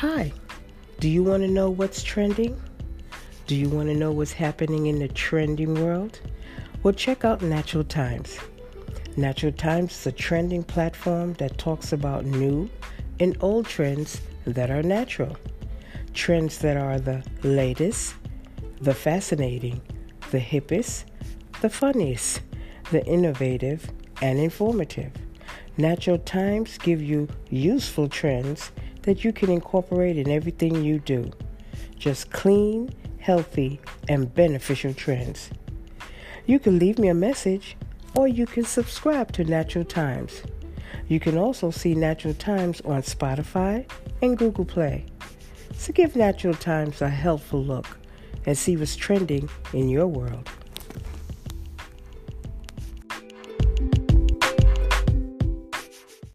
Hi, do you want to know what's trending? Do you want to know what's happening in the trending world? Well, check out Natural Times. Natural Times is a trending platform that talks about new and old trends that are natural. Trends that are the latest, the fascinating, the hippest, the funniest, the innovative, and informative. Natural Times give you useful trends that you can incorporate in everything you do. Just clean, healthy, and beneficial trends. You can leave me a message or you can subscribe to Natural Times. You can also see Natural Times on Spotify and Google Play. So give Natural Times a helpful look and see what's trending in your world.